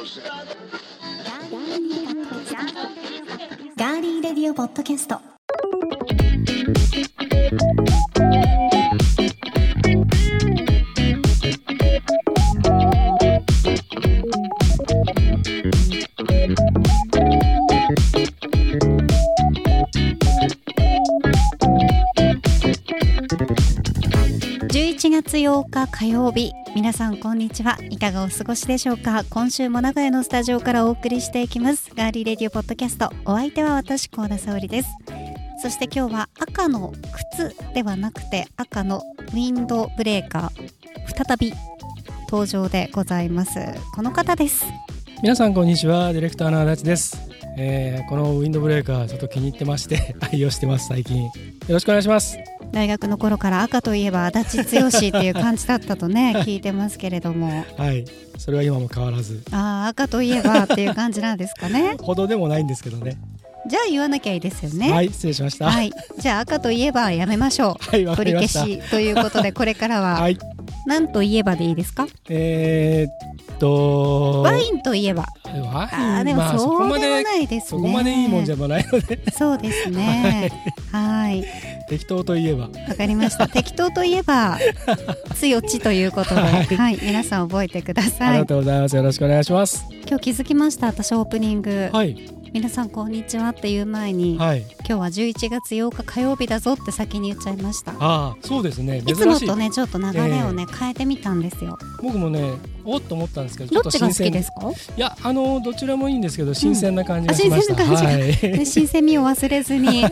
ガーリーレディオポッドキャスト。11月8日火曜日。皆さんこんにちは。いかがお過ごしでしょうか。今週も名古屋のスタジオからお送りしていきます。ガーリーレディオポッドキャスト。お相手は私高田沙織です。そして今日は赤の靴ではなくて赤のウィンドブレーカー。再び登場でございます。この方です。皆さんこんにちは。ディレクターの足立です、えーこのウィンドブレーカーちょっと気に入ってまして愛用してます最近。よろしくお願いします。大学の頃から赤といえば足立剛っていう感じだったとね聞いてますけれども。はい。それは今も変わらず。ああ赤といえばっていう感じなんですかね。ほどでもないんですけどね。じゃあ言わなきゃいいですよね。はい失礼しました。はい、じゃあ赤といえばやめましょう。はいわか取りりました。消しということでこれからは。はい。何といえばでいいですか？えー、っと。ワインといえば。ワイン？あーでもまあそこまそうでもでないですね。そこまでいいもんじゃないので。そうですね。はい、適当といえば。わかりました。適当といえば 強ちということで、は、はい。い皆さん覚えてくだありさいが。とうございます。よろしくお願いします。今日気づきました？私オープニング、はい皆さんこんにちはっていう前に、はい。今日は11月8日火曜日だぞって先に言っちゃいました。ああそうですね。い。つもとねちょっと流れをね、変えてみたんですよ。僕もねおっと思ったんですけどどっちが好きですか？いやあのどちらもいいんですけど新鮮な感じがしました、あ新鮮な感じが。はい。で新鮮味を忘れずに、はい、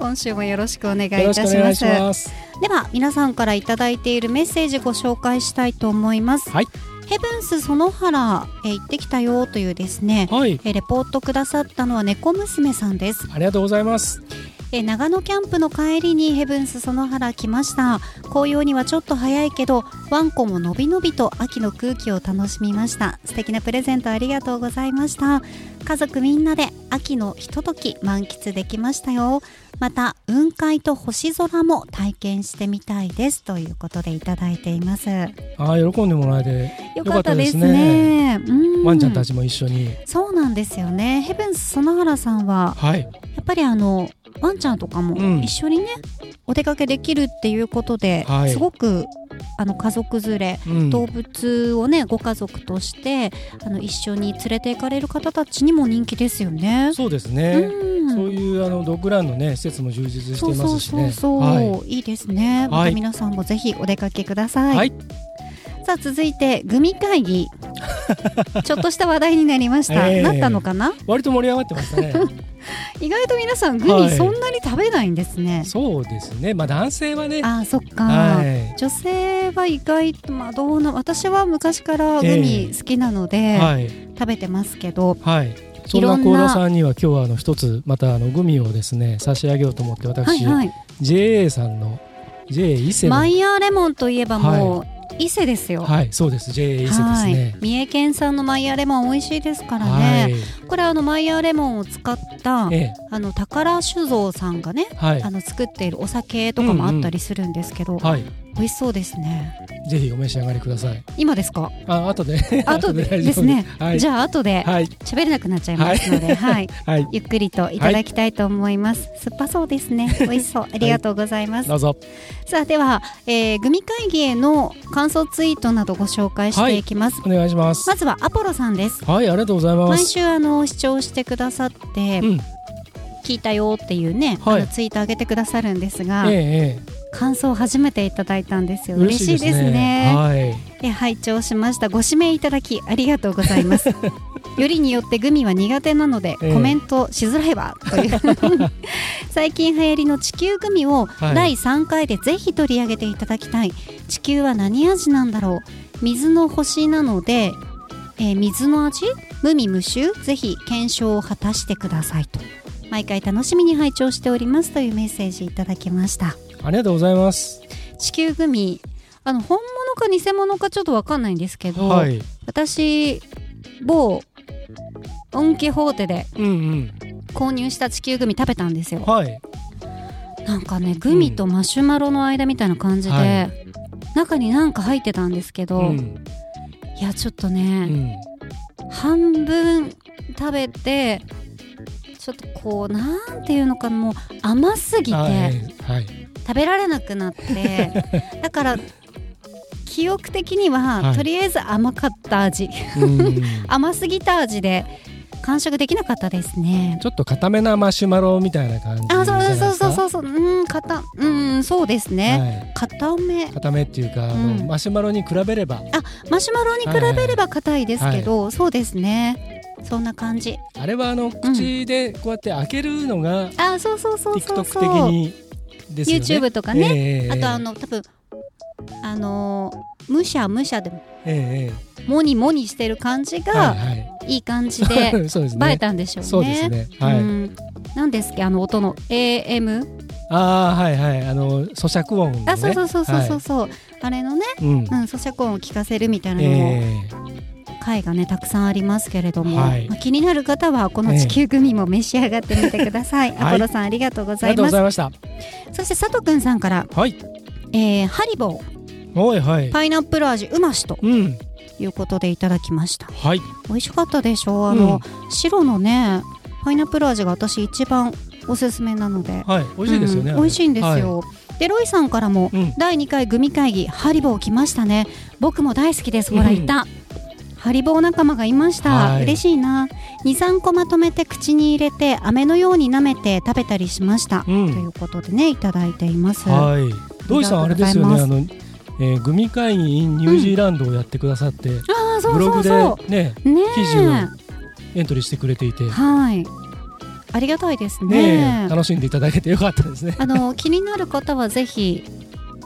今週もよろしくお願いいたします。では皆さんからいただいているメッセージご紹介したいと思います。はいヘブンス園原へ行ってきたよというですねはい。えレポートくださったのは猫娘さんです。ありがとうございます。え長野キャンプの帰りにヘブンス園原来ました。紅葉にはちょっと早いけどワンコものびのびと秋の空気を楽しみました。素敵なプレゼントありがとうございました。家族みんなで秋のひととき満喫できましたよ。また雲海と星空も体験してみたいですということでいただいています。よああ喜んでもらえてかったですね。うん。ワンちゃんたちも一緒に。そうなんですよね。ヘブンス園原さんははい。やっぱりあのワンちゃんとかもうん。一緒にね、お出かけできるっていうことで、はい。すごくあの家族連れうん。動物をねご家族としてあの一緒に連れて行かれる方たちにも人気ですよね。そうですうね、ん。そういうあのドッグランのね施設も充実していますしね。そうそうそうそう、はい。い、いですね。まはい。た皆さんもぜひお出かけください。はい。さあ続いてグミ会議。ちょっとした話題になりました、ええ。なったのかな？割と盛り上がってましたね 意外と皆さんグミはい。そんなに食べないんですね、そうですね。まあ男性はね。あーそっか、はい。女性は意外とまあどうな私は昔からグミ好きなので、はい。食べてますけどはい。そんな幸田さんには今日はあの一つまたあのグミをですね差し上げようと思って私、はいはい。JA さんの JA 伊勢のマイヤーレモンといえばもう、伊勢ですよ。はいそうです。JA 伊勢ですはい。ね三重県産のマイヤーレモン美味しいですからはね、い。これあのマイヤーレモンを使ったえあの宝酒造さんがねえはい。あの作っているお酒とかもあったりするんですけど、はい美味しそうですね。ぜひお召し上がりください。今ですか？あ 後で。後で？です。ね、はい。じゃあ後ではい。喋れなくなっちゃいますので、はい。はい。ゆっくりといただきたいと思います。酸っぱそうですね。美味しそう。ありがとうございます。どうぞ。さあでは、えーグミ会議への感想ツイートなどご紹介してい。きます。お願いします。まずはアポロさんです。はいありがとうございます。毎週あの視聴してくださって、うん聞いたよっていうね、はいあのツイート上げてくださるんですが、えええ感想を初めていただいたんですえよ。嬉しいですね。はい。え拝聴しました。ご指名いただきありがとうございます。よりによってグミは苦手なので、ええ。コメントしづらいわという 最近流行りの地球グミをはい。第3回でぜひ取り上げていただきたい、地球は何味なんだろう。水の星なので、えー水の味？無味無臭？ぜひ検証を果たしてくださいと。毎回楽しみに拝聴しておりますというメッセージいただきましたありがとうございます。地球グミ。あの本物か偽物かちょっとわかんないんですけど、はい。私某オン・キホーテでうんうん。購入した地球グミ食べたんですよ。はい。なんかねグミとマシュマロの間みたいな感じで、はい。中になんか入ってたんですけど、うん。いやちょっとうね、ん。半分食べてちょっとこうなんていうのかなもう甘すぎて、はい。はい食べられなくなって だから記憶的には、はい。とりあえず甘かった味。うん。甘すぎた味で完食できなかったですね。ちょっと固めなマシュマロみたいな感じあそうそうそうそうそうう。ん固うんそうですね、はい。固め。固めっていうか、うん。マシュマロに比べれば。マシュマロに比べれば硬いですけど、そうですね。そんな感じ。あれはあの口でこうやって開けるのがあそうそうそうそう TikTok そう。的にね。YouTube とかね、ええあとあの多分あのーむしゃむしゃでもええモニモニしてる感じええがはいはい。いい感じで ね。映えたんでしょうね。そうですね。はい、うん。何ですっけあの音の AM ああはいはい。あの咀嚼音のね。あそうそうそうそうそうはそう、あれのね、いうん。うん、咀嚼音を聞かせるみたいなのも、え回がねたくさんありますけれども、はい。まあ気になる方はこの地球グミも召し上がってみてください、はい。アポロさんありがとうごえありがとうざいますございました。そして佐藤くんさんから、はい。えーハリボー。おいはい。パイナップル味うましとうん。いうことでいただきました。はい。美味しかったでしょう。あの、白のねパイナップル味が私一番おすすめなので。はい。美味しいですよね、うん。美味しいんですよ、でロイさんからも、うん。第2回グミ会議ハリボー来ましたね。僕も大好きですほらうん。いた、ハリボー仲間がいました、はい。嬉しいな。23個まとめて口に入れて飴のように舐めて食べたりしました、うん。ということでねいただいています、はい。ロイさんあれですよねあの、えーグミ会議 in ニュージーランドをやってくださって、ああそうブログでそうそねうね記事をエントリーしてくれていて。えはい。ありがたいですね。楽しんでいただけてよかったですね。あの気になる方はぜひ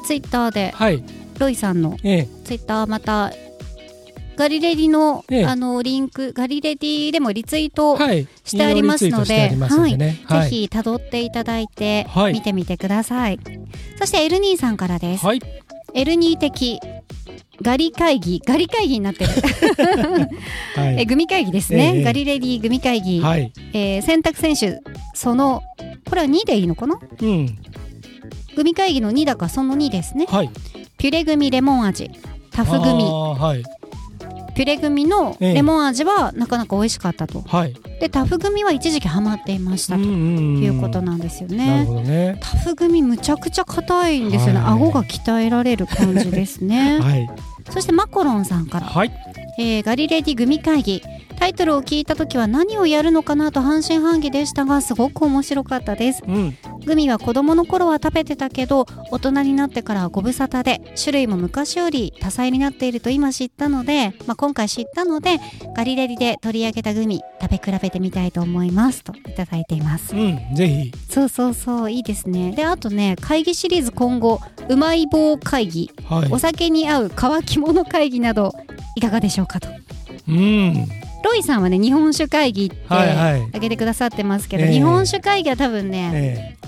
ツイッターではい。ロイさんのええ。ツイッターまたガリレディの,、ええ。あのリンクガリレディでもリツイート、はい。してありますのではい。ぜひ辿っていただいて、はい。見てみてください。そしてエルニーさんからです、はい。エルニー的ガリ会議ガリ会議になってる、はい。えグミ会議ですね、ええ。ガリレディグミ会議、はい。えー選択選手そのこれは2でいいのかな？うん。グミ会議の2だからその2ですね。はい。ピュレグミレモン味。タフグミ。はいピュレグミのええ。レモン味はなかなか美味しかったと、はい。でタフグミは一時期ハマっていましたと。いうことなんですよなるね、ほどね。タフグミむちゃくちゃ硬いんですよね、はい顎が鍛えられる感じですね。はい。そしてマコロンさんから、はい。えーガリレディグミ会議。タイトルを聞いた時は何をやるのかなと半信半疑でしたがすごく面白かったです。うんグミは子供の頃は食べてたけど大人になってからはご無沙汰で種類も昔より多彩になっていると今知ったので、まあ、今回知ったのでガリレディで取り上げたグミ食べ比べてみたいと思いますといただいています。うんぜひ。そうそうそういいですね。であとね会議シリーズ今後うまい棒会議。はい。お酒に合う乾き物会議などいかがでしょうかと。うん。ロイさんはね日本酒会議ってはいはい。挙げてくださってますけど、ええ。日本酒会議は多分ねえ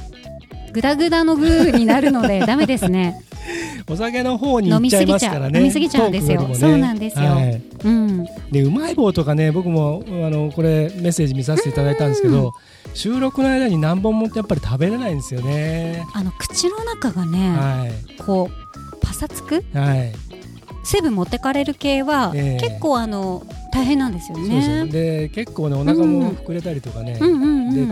グダグダのグーになるので ダメですね。えお酒の方に行っちゃいますからね。飲みすぎちゃう飲みすぎちゃうんですよ。ね。そうなんですよ。はい。うん。でうまい棒とかね僕もあのこれメッセージ見させていただいたんですけど収録の間に何本もやっぱり食べれないんですよね。あの口の中がね、はい。こうパサつく？はい。水分持ってかれる系は、ええ。結構あの大変なんですよね。で結構ねお腹も膨れたりとかね、で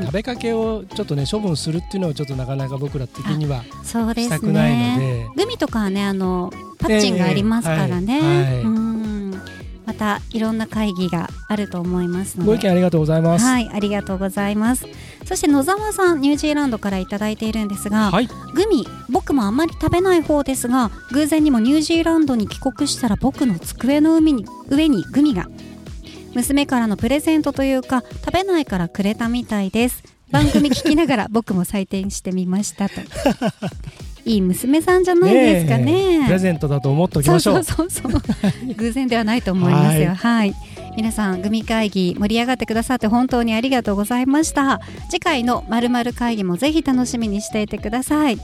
食べかけをちょっとね処分するっていうのはちょっとなかなか僕ら的にはそうですしたくないのねで、グミとかはねあのパッチンがありますからね、ええはいはい。うん。またいろんな会議があると思いますので。ご意見ありがとうございます。はいありがとうございます。そして野沢さんニュージーランドからいただいているんですが、はい、グミ僕もあんまり食べない方ですが偶然にもニュージーランドに帰国したら僕の机の海に上にグミが娘からのプレゼントというか食べないからくれたみたいです。番組聞きながら僕も採点してみましたと。いい娘さんじゃないですかね。え。プレゼントだと思っておきましょう。そうそうそう 偶然ではないと思いますよ。はい、皆さんグミ会議盛り上がってくださって本当にありがとうございました。次回のまるまる会議もぜひ楽しみにしていてください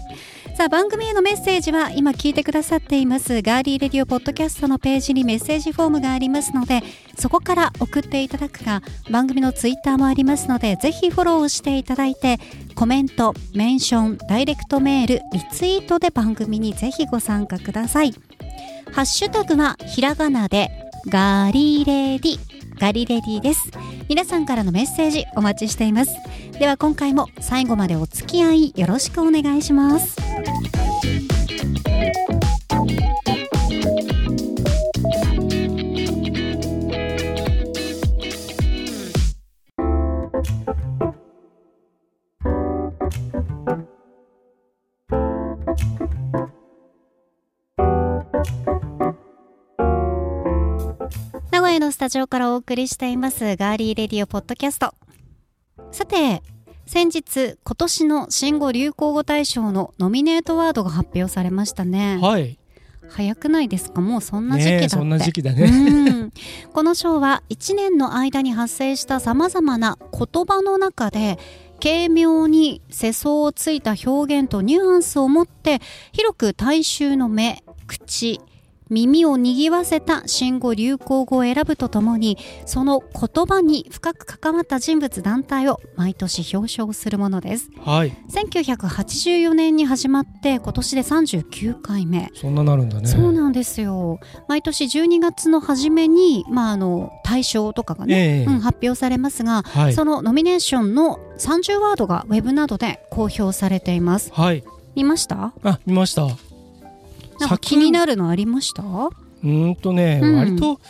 さあ番組へのメッセージは今聞いてくださっていますガーリーレディオポッドキャストのページにメッセージフォームがありますのでそこから送っていただくか番組のツイッターもありますのでぜひフォローしていただいてコメントメンションダイレクトメールリツイートで番組にぜひご参加ください。ハッシュタグはひらがなでガリレディガリレディです。皆さんからのメッセージお待ちしています。では今回も最後までお付き合いよろしくお願いします。名古屋のスタジオからお送りしていますガーリーレディオポッドキャスト。さて先日今年の新語・流行語大賞のノミネートワードが発表されましたね。はい。早くないですか？もうそんな時期だって、ねえそんな時期だね。うん。この賞は1年の間に発生したさまざまな言葉の中で軽妙に世相をついた表現とニュアンスを持って広く大衆の目口耳を賑わせた新語・流行語を選ぶとともにその言葉に深く関わった人物団体を毎年表彰するものです。はい。1984年に始まって今年で39回目。そんななるんだね。そうなんですよ。毎年12月の初めに、まあ、あの大賞とかがね、ええ。うん、発表されますが、はい。そのノミネーションの30ワードがウェブなどで公表されています。はい。見ました？あ見ましたなんか気になるのありました？うーんとね、うん。割と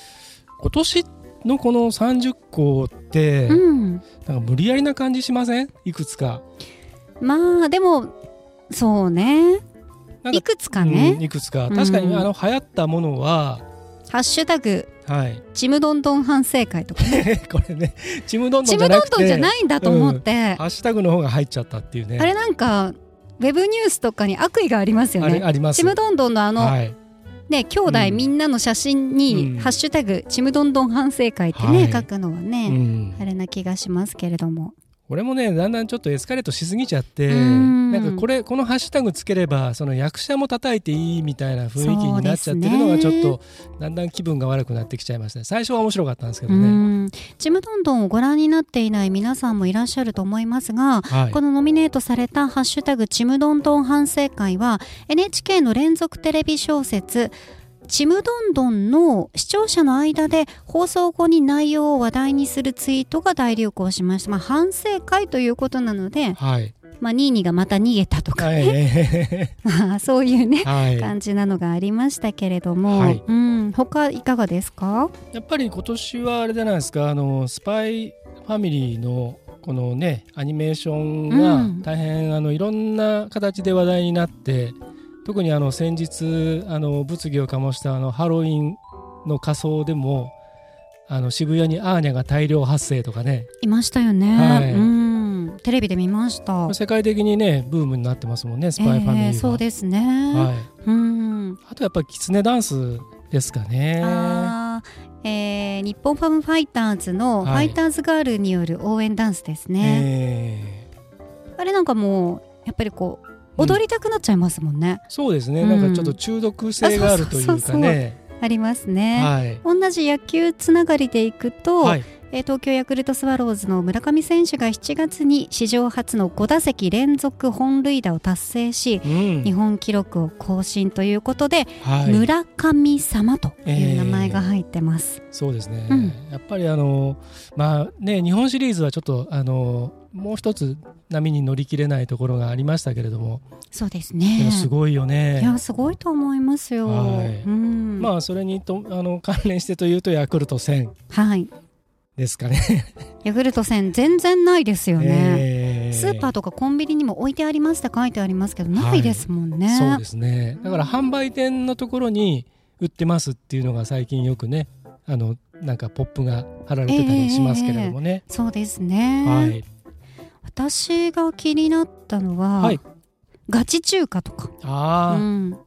今年のこの30個って、うん。なんか無理やりな感じしません？いくつか。まあでもそうね。いくつかね、うんいくつか。確かに、うんあの流行ったものはハッシュタグはい。ちむどんどん反省会とかね。これねちむどんどちんじゃなくてむどんどんじゃないんだと思って、ハッシュタグの方が入っちゃったっていうね。あれなんかウェブニュースとかに悪意がありますよね。あります。ちむどんどんのあの、はい。ね兄弟うん。みんなの写真に、うん。ハッシュタグちむどんどん反省会ってね、はい。書くのはうね、ん。あれな気がしますけれども俺もねだんだんちょっとエスカレートしすぎちゃってうん。なんかこれこのハッシュタグつければその役者も叩いていいみたいな雰囲気になっちゃってるのがちょっとだんだん気分が悪くなってきちゃいました。ね最初は面白かったんですけうどね、ん。ちむどんどんをご覧になっていない皆さんもいらっしゃると思いますが、はい。このノミネートされた「ハッシュタグちむどんどん反省会」は NHK の連続テレビ小説ちむどんどんの視聴者の間で放送後に内容を話題にするツイートが大流行しました。まあ、反省会ということなので、はい。まあ、ニーニーがまた逃げたとかはね、い。まあそういうね、はい。感じなのがありましたけれども、はい。うん、他いかがですか？やっぱり今年はあれじゃないですか。あのスパイファミリーのこのねアニメーションうん。が大変、あのいろんな形で話題になって特にあの先日あの物議を醸したあのハロウィンの仮装でもあの渋谷にアーニャが大量発生とかね。いましたよね、はい。うん、テレビで見ました。世界的にねブームになってますもんねスパイファミリーは、えーそうですね、はい、うん。あとやっぱりキツネダンスですかね。あー。えー日本ファムファイターズのフはい。ァイターズガールによる応援ダンスですね、えあれなんかもうやっぱりこう踊りたくなっちゃいますもんね、ーそうですね、うんなん。かちょっと中毒性があるというかね。ありますね、はい。同じ野球つながりでいくと、はい。えー東京ヤクルトスワローズの村上選手が7月に史上初の5打席連続本塁打を達成しうん。日本記録を更新ということで、はい、村上様という名前が入ってます。そうですね、うん。やっぱりあのまあね日本シリーズはちょっとあのもう一つ波に乗り切れないところがありましたけれども、そうですでねもすごいよね。いやすごいと思いますよ。はい。うん、まあそれにとあの関連してというとヤクルト1000はい。ですかね。ヤクルト1000全然ないですよね。えスーパーとかコンビニにも置いてありますって書いてありますけどないですもんね。そうですね。だから販売店のところに売ってますっていうのが最近よくねあのなんかポップが貼られてたりしますけれどもね、そうですね、はい私が気になったのは、はい。ガチ中華とか、ああ、うん、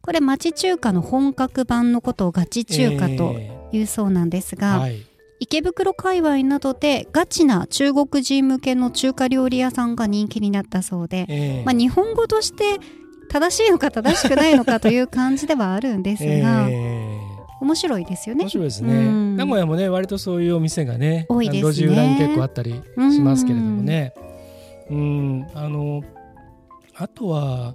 これ町中華の本格版のことをガチ中華とえいうそうなんですーが、はい。池袋界隈などでガチな中国人向けの中華料理屋さんが人気になったそうで、えー。まあ、日本語として正しいのか正しくないのかという感じではあるんですが、え面白いですよーね。面。白いですね、うん。名古屋もね割とそういうお店がね多いですね。路地裏に結構あったりしますけれどもね。うん。あのあとは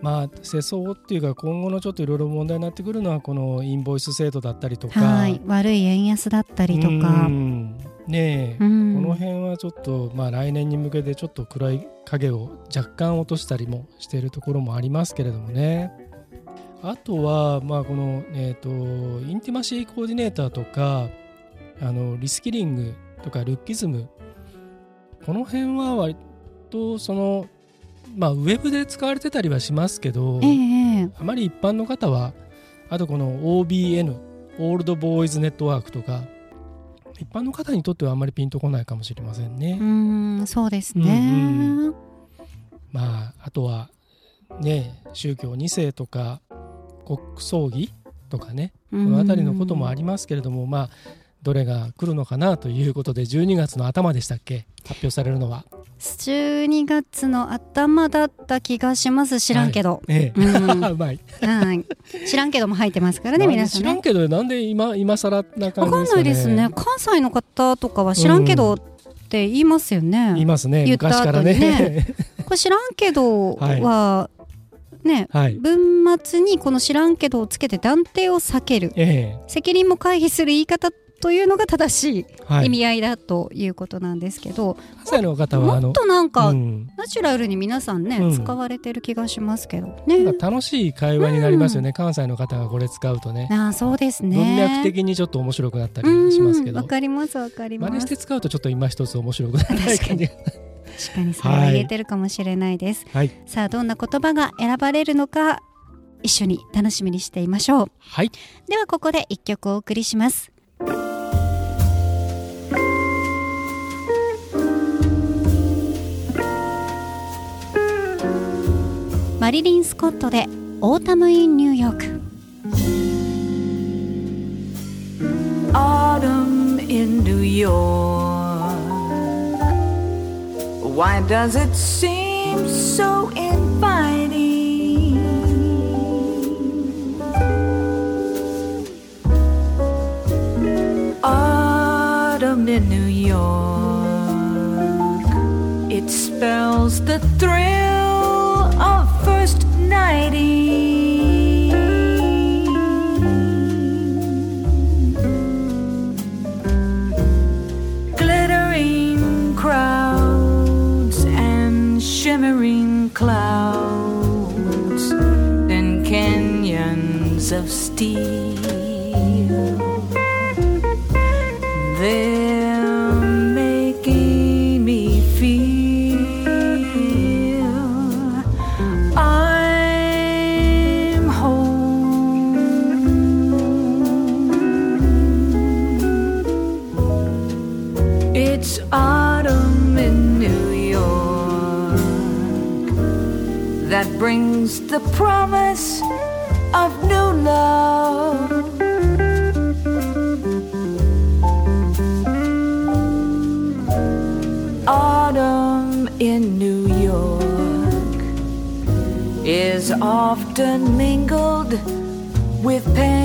まあ世相っていうか今後のちょっといろいろ問題になってくるのはこのインボイス制度だったりとか、はい、悪い円安だったりとか、うん。ねえ、うん。この辺はちょっとまあ来年に向けてちょっと暗い影を若干落としたりもしているところもありますけれどもね。あとはまあこのえっ、とインティマシーコーディネーターとかあのリスキリングとかルッキズム。この辺は割とそのまあウェブで使われてたりはしますけど、ええええ。あまり一般の方はあとこの OBN オールドボーイズネットワークとか一般の方にとってはあんまりピンとこないかもしれませんね。うんそうですね、うんまああとはね宗教2世とか国葬儀とかねここの辺りのこともありますけれども、まあどれが来るのかなということで12月の頭でしたっけ？発表されるのは。12月の頭だった気がします。知らんけど、ええ。うん。うまい。はい、知らんけども入ってますからね皆さんね。知らんけどなんで今今更な感わかんじですかね。ないですね。関西の方とかは知らんけどって言いますよね、言いますね。昔から。ね。これ知らんけどは、ねはい。文末にこの知らんけどをつけて断定を避けるえ責任も回避する言い方というのが正しいえはい。意味合いだということなんですけど、関西の方はあのもっとなんか、うんナチュラルに皆さんね、うん使われてる気がしますけどね。楽しい会話になりますよね、関西の方がこれ使うとね。ああそうですね。文脈的にちょっと面白くなったりしますけどうんわ、かりますわかります。真似して使うとちょっと今一つ面白くない感じが。確かにそれは言えてるかもしれないです。はい。さあどんな言葉が選ばれるのか一緒に楽しみにしていましょう。はい。ではここで一曲お送りします。マリリン・スコットで「オータム・イン・ニューヨーク」autumn in New York. Why does it seem so inviting? Autumn in New York. It spells the thrill of steel. They're making me feel I'm home. It's autumn in New York that brings the promise mingled with pain.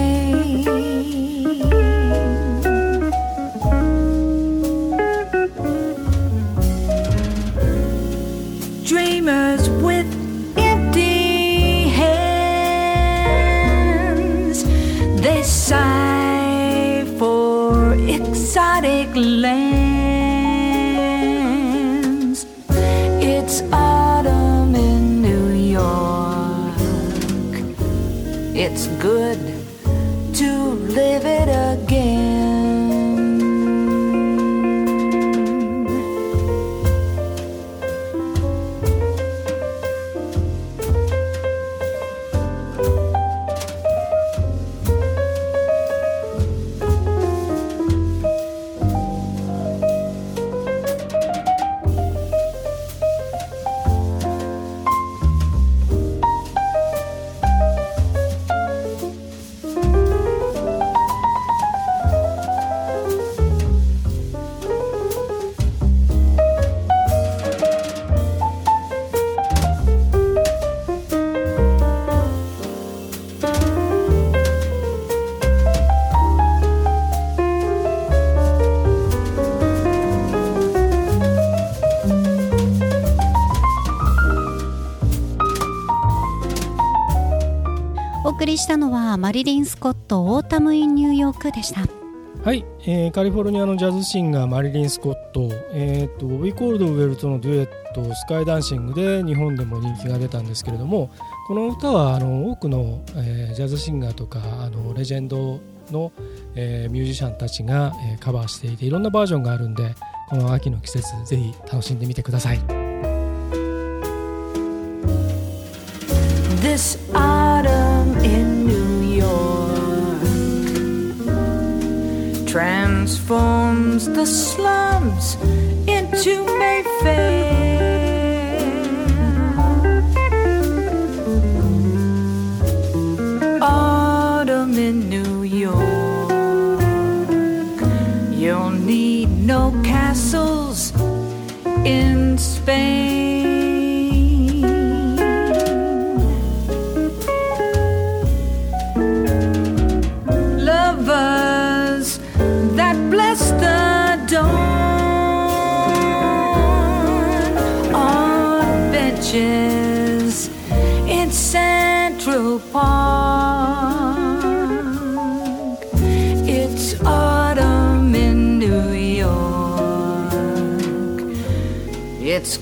送りしたのはマリリン・スコット「オータム・イン・ニューヨーク」でしたはい、えーカリフォルニアのジャズシンガーマリリン・スコット、えー、とボビー・コールドウェルとのデュエット「スカイダンシング」で日本でも人気が出たんですけれどもこの歌はあの多くの、えージャズシンガーとかあのレジェンドの、えーミュージシャンたちが、えーカバーしていていろんなバージョンがあるんでこの秋の季節ぜひ楽しんでみてください。This transforms the slums into Mayfair. Autumn in New York, you'll need no castles in Spain.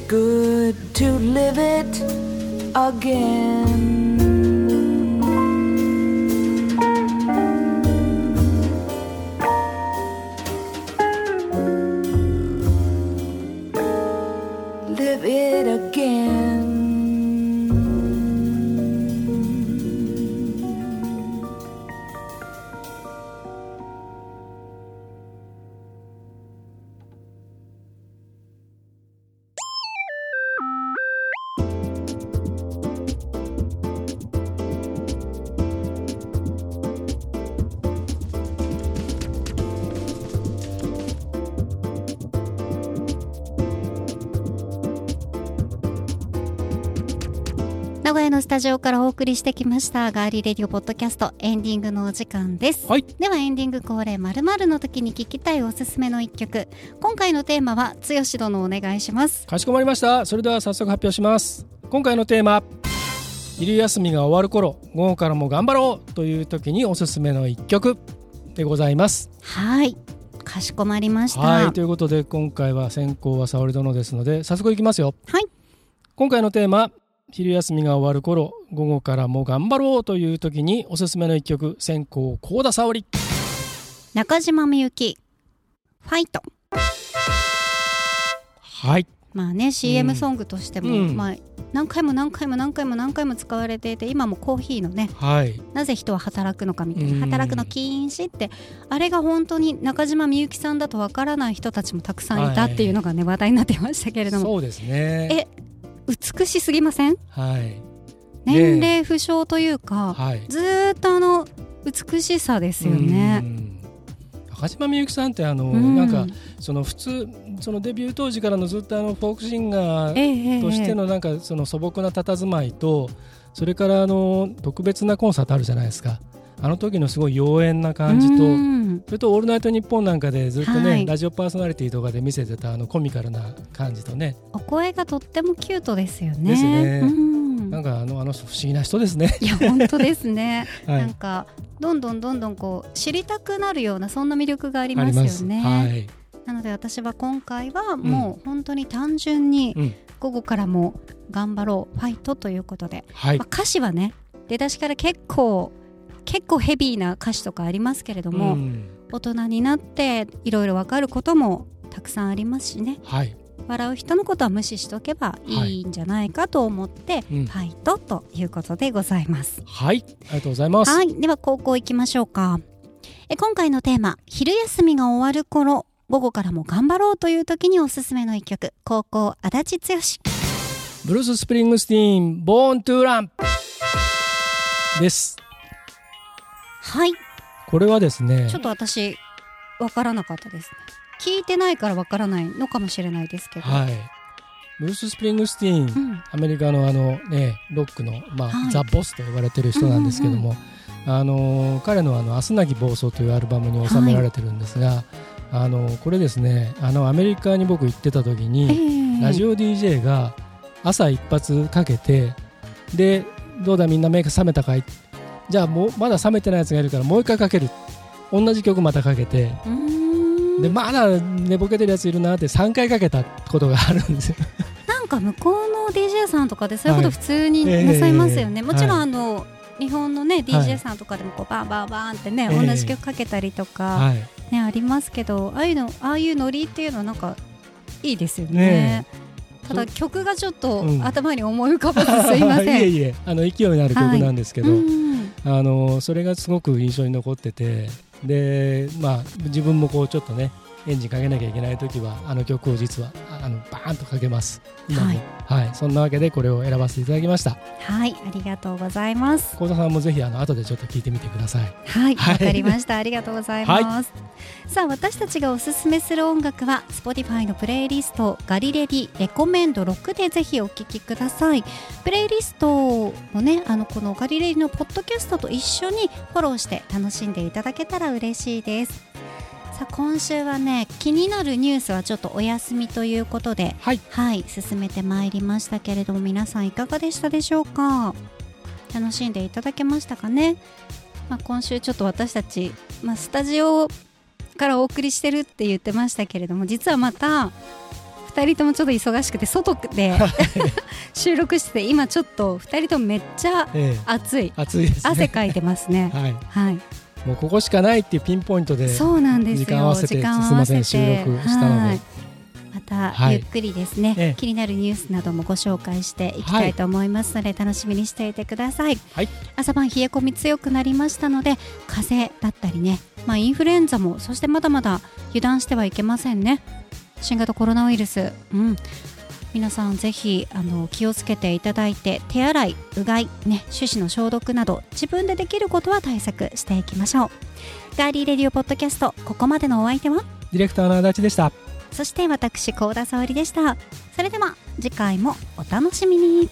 Good to live it again. のスタジオからお送りしてきましたガーリーレディオポッドキャストエンディングのお時間です、はい。ではエンディング恒例まるの時に聞きたいおすすめの一曲。今回のテーマは剛殿お願いします。かしこまりました。それでは早速発表します。今回のテーマ昼休みが終わる頃午後からも頑張ろうという時におすすめの一曲でございます。はい。かしこまりました。はい。ということで今回は先行は沙織殿ですので早速いきますよ。はい。今回のテーマ昼休みが終わる頃午後からも頑張ろうという時におすすめの一曲先行幸田沙織。中島みゆきファイト。はい。まあね CM ソングとしても、うん。まあ何回も何回も何回も何回も使われていて今もコーヒーのねはい。なぜ人は働くのかみたいな、うん。働くの禁止ってあれが本当に中島みゆきさんだとわからない人たちもたくさんいたっていうのがね、話題になってましたけれども。そうですね。え美しすぎません？はい。年齢不詳というか、はい。ずーっとあの美しさですよね。うん。中島みゆきさんってあの、うん。なんかその普通そのデビュー当時からのずっとあのフォークシンガええーええ。としてのなんかその素朴な佇まいとそれからあの特別なコンサートあるじゃないですかあの時のすごい妖艶な感じとうん。それと「オールナイトニッポン」なんかでずっとね、はい。ラジオパーソナリティとかで見せてたあのコミカルな感じとね。お声がとってもキュートですよね。ですね。うん。なんかあのあの不思議な人ですね。いや本当ですね。はい、なんかどんどんどんどんこう知りたくなるようなそんな魅力がありあますよね。はい、なので私は今回はもう本当に単純にうん。午後からも頑張ろう。ファイトということで、はい。まあ、歌詞はね出だしから結構結構ヘビーな歌詞とかありますけれども、うん大人になっていろいろわかることもたくさんありますしねはい、笑う人のことは無視しとけばいいんじゃないかと思って、うんファイトということでございます。はい、ありがとうございます。はい、では高校行きましょうか。え今回のテーマ、昼休みが終わる頃、午後からも頑張ろうという時におすすめの一曲、高校足立剛。ブルース・スプリングスティーン、ボーン・トゥ・ランです。はい、これはですねちょっ、と私、わからなかったですね。聞いてないからわからないのかもしれないですけど。はい、ブルース・スプリングスティーン、うん、アメリカのあの、ね、ロックの、まあはい。ザ・ボスと呼ばれてる人なんですけども、あの彼のあの「明日なき暴走」というアルバムに収められてるんですが、あのこれですねあのアメリカに僕行ってた時えに、ーラジオ DJ が朝一発かけてでどうだみんな目が覚めたかい？じゃあもうまだ冷めてないやつがいるからもう一回かける。同じ曲またかけて。でまだ寝ぼけてるやついるなって3回かけたことがあるんですよ。なんか向こうの DJ さんとかでそういうことはい。普通になさいますよね、ええもちろんはいあの、日本のね DJ さんとかでもこうバンバンバンってね、ええ。同じ曲かけたりとか、はい。ねありますけどああいうのああいうノリっていうのはなんかいいですよね。ねただ曲がちょっとうん。頭に思い浮かばずすいません。いえいえあの勢いのある曲なんですけど、うんあのそれがすごく印象に残っててでまあ自分もこうちょっとねエンジンかけなきゃいけない時はあの曲を実はのバーンとかけます。今も。はい、そんなわけでこれを選ばせていただきました。はい。ありがとうございます。幸田さんもぜひあの後でちょっと聞いてみてください。はい、はい。わかりました。ありがとうございます。さあ、私たちがおすすめする音楽は Spotify のプレイリストガリレディレコメンド6でぜひお聴きください。プレイリストもね、あのこのガリレディのポッドキャストと一緒にフォローして楽しんでいただけたら嬉しいです。さあ今週はね気になるニュースはちょっとお休みということではい。はい進めてまいりましたけれども皆さんいかがでしたでしょうか？楽しんでいただけましたかね、まあ、今週ちょっと私たち、まあ、スタジオからお送りしてるって言ってましたけれども実はまた2人ともちょっと忙しくて外で 収録してて今ちょっと2人ともめっちゃええ。暑い。暑いですね。汗かいてますね。はい。はいもうここしかないっていうピンポイントでそうなんですよ。時間合わせてすいません収録したので。はい。またはい。ゆっくりですね、ええ。気になるニュースなどもご紹介していきたいと思いますので、楽しみにしていてください、はい。朝晩冷え込み強くなりましたので風邪だったりね、まあ、インフルエンザもそしてまだまだ油断してはいけませんね。新型コロナウイルス、うん、皆さんぜひあの気をつけていただいて手洗いうがい、ね、手指の消毒など自分でできることは対策していきましょう。ガーリーレディオポッドキャストここまでのお相手は？ディレクターの足立でした。そして私高田沙織でした。それでは次回もお楽しみに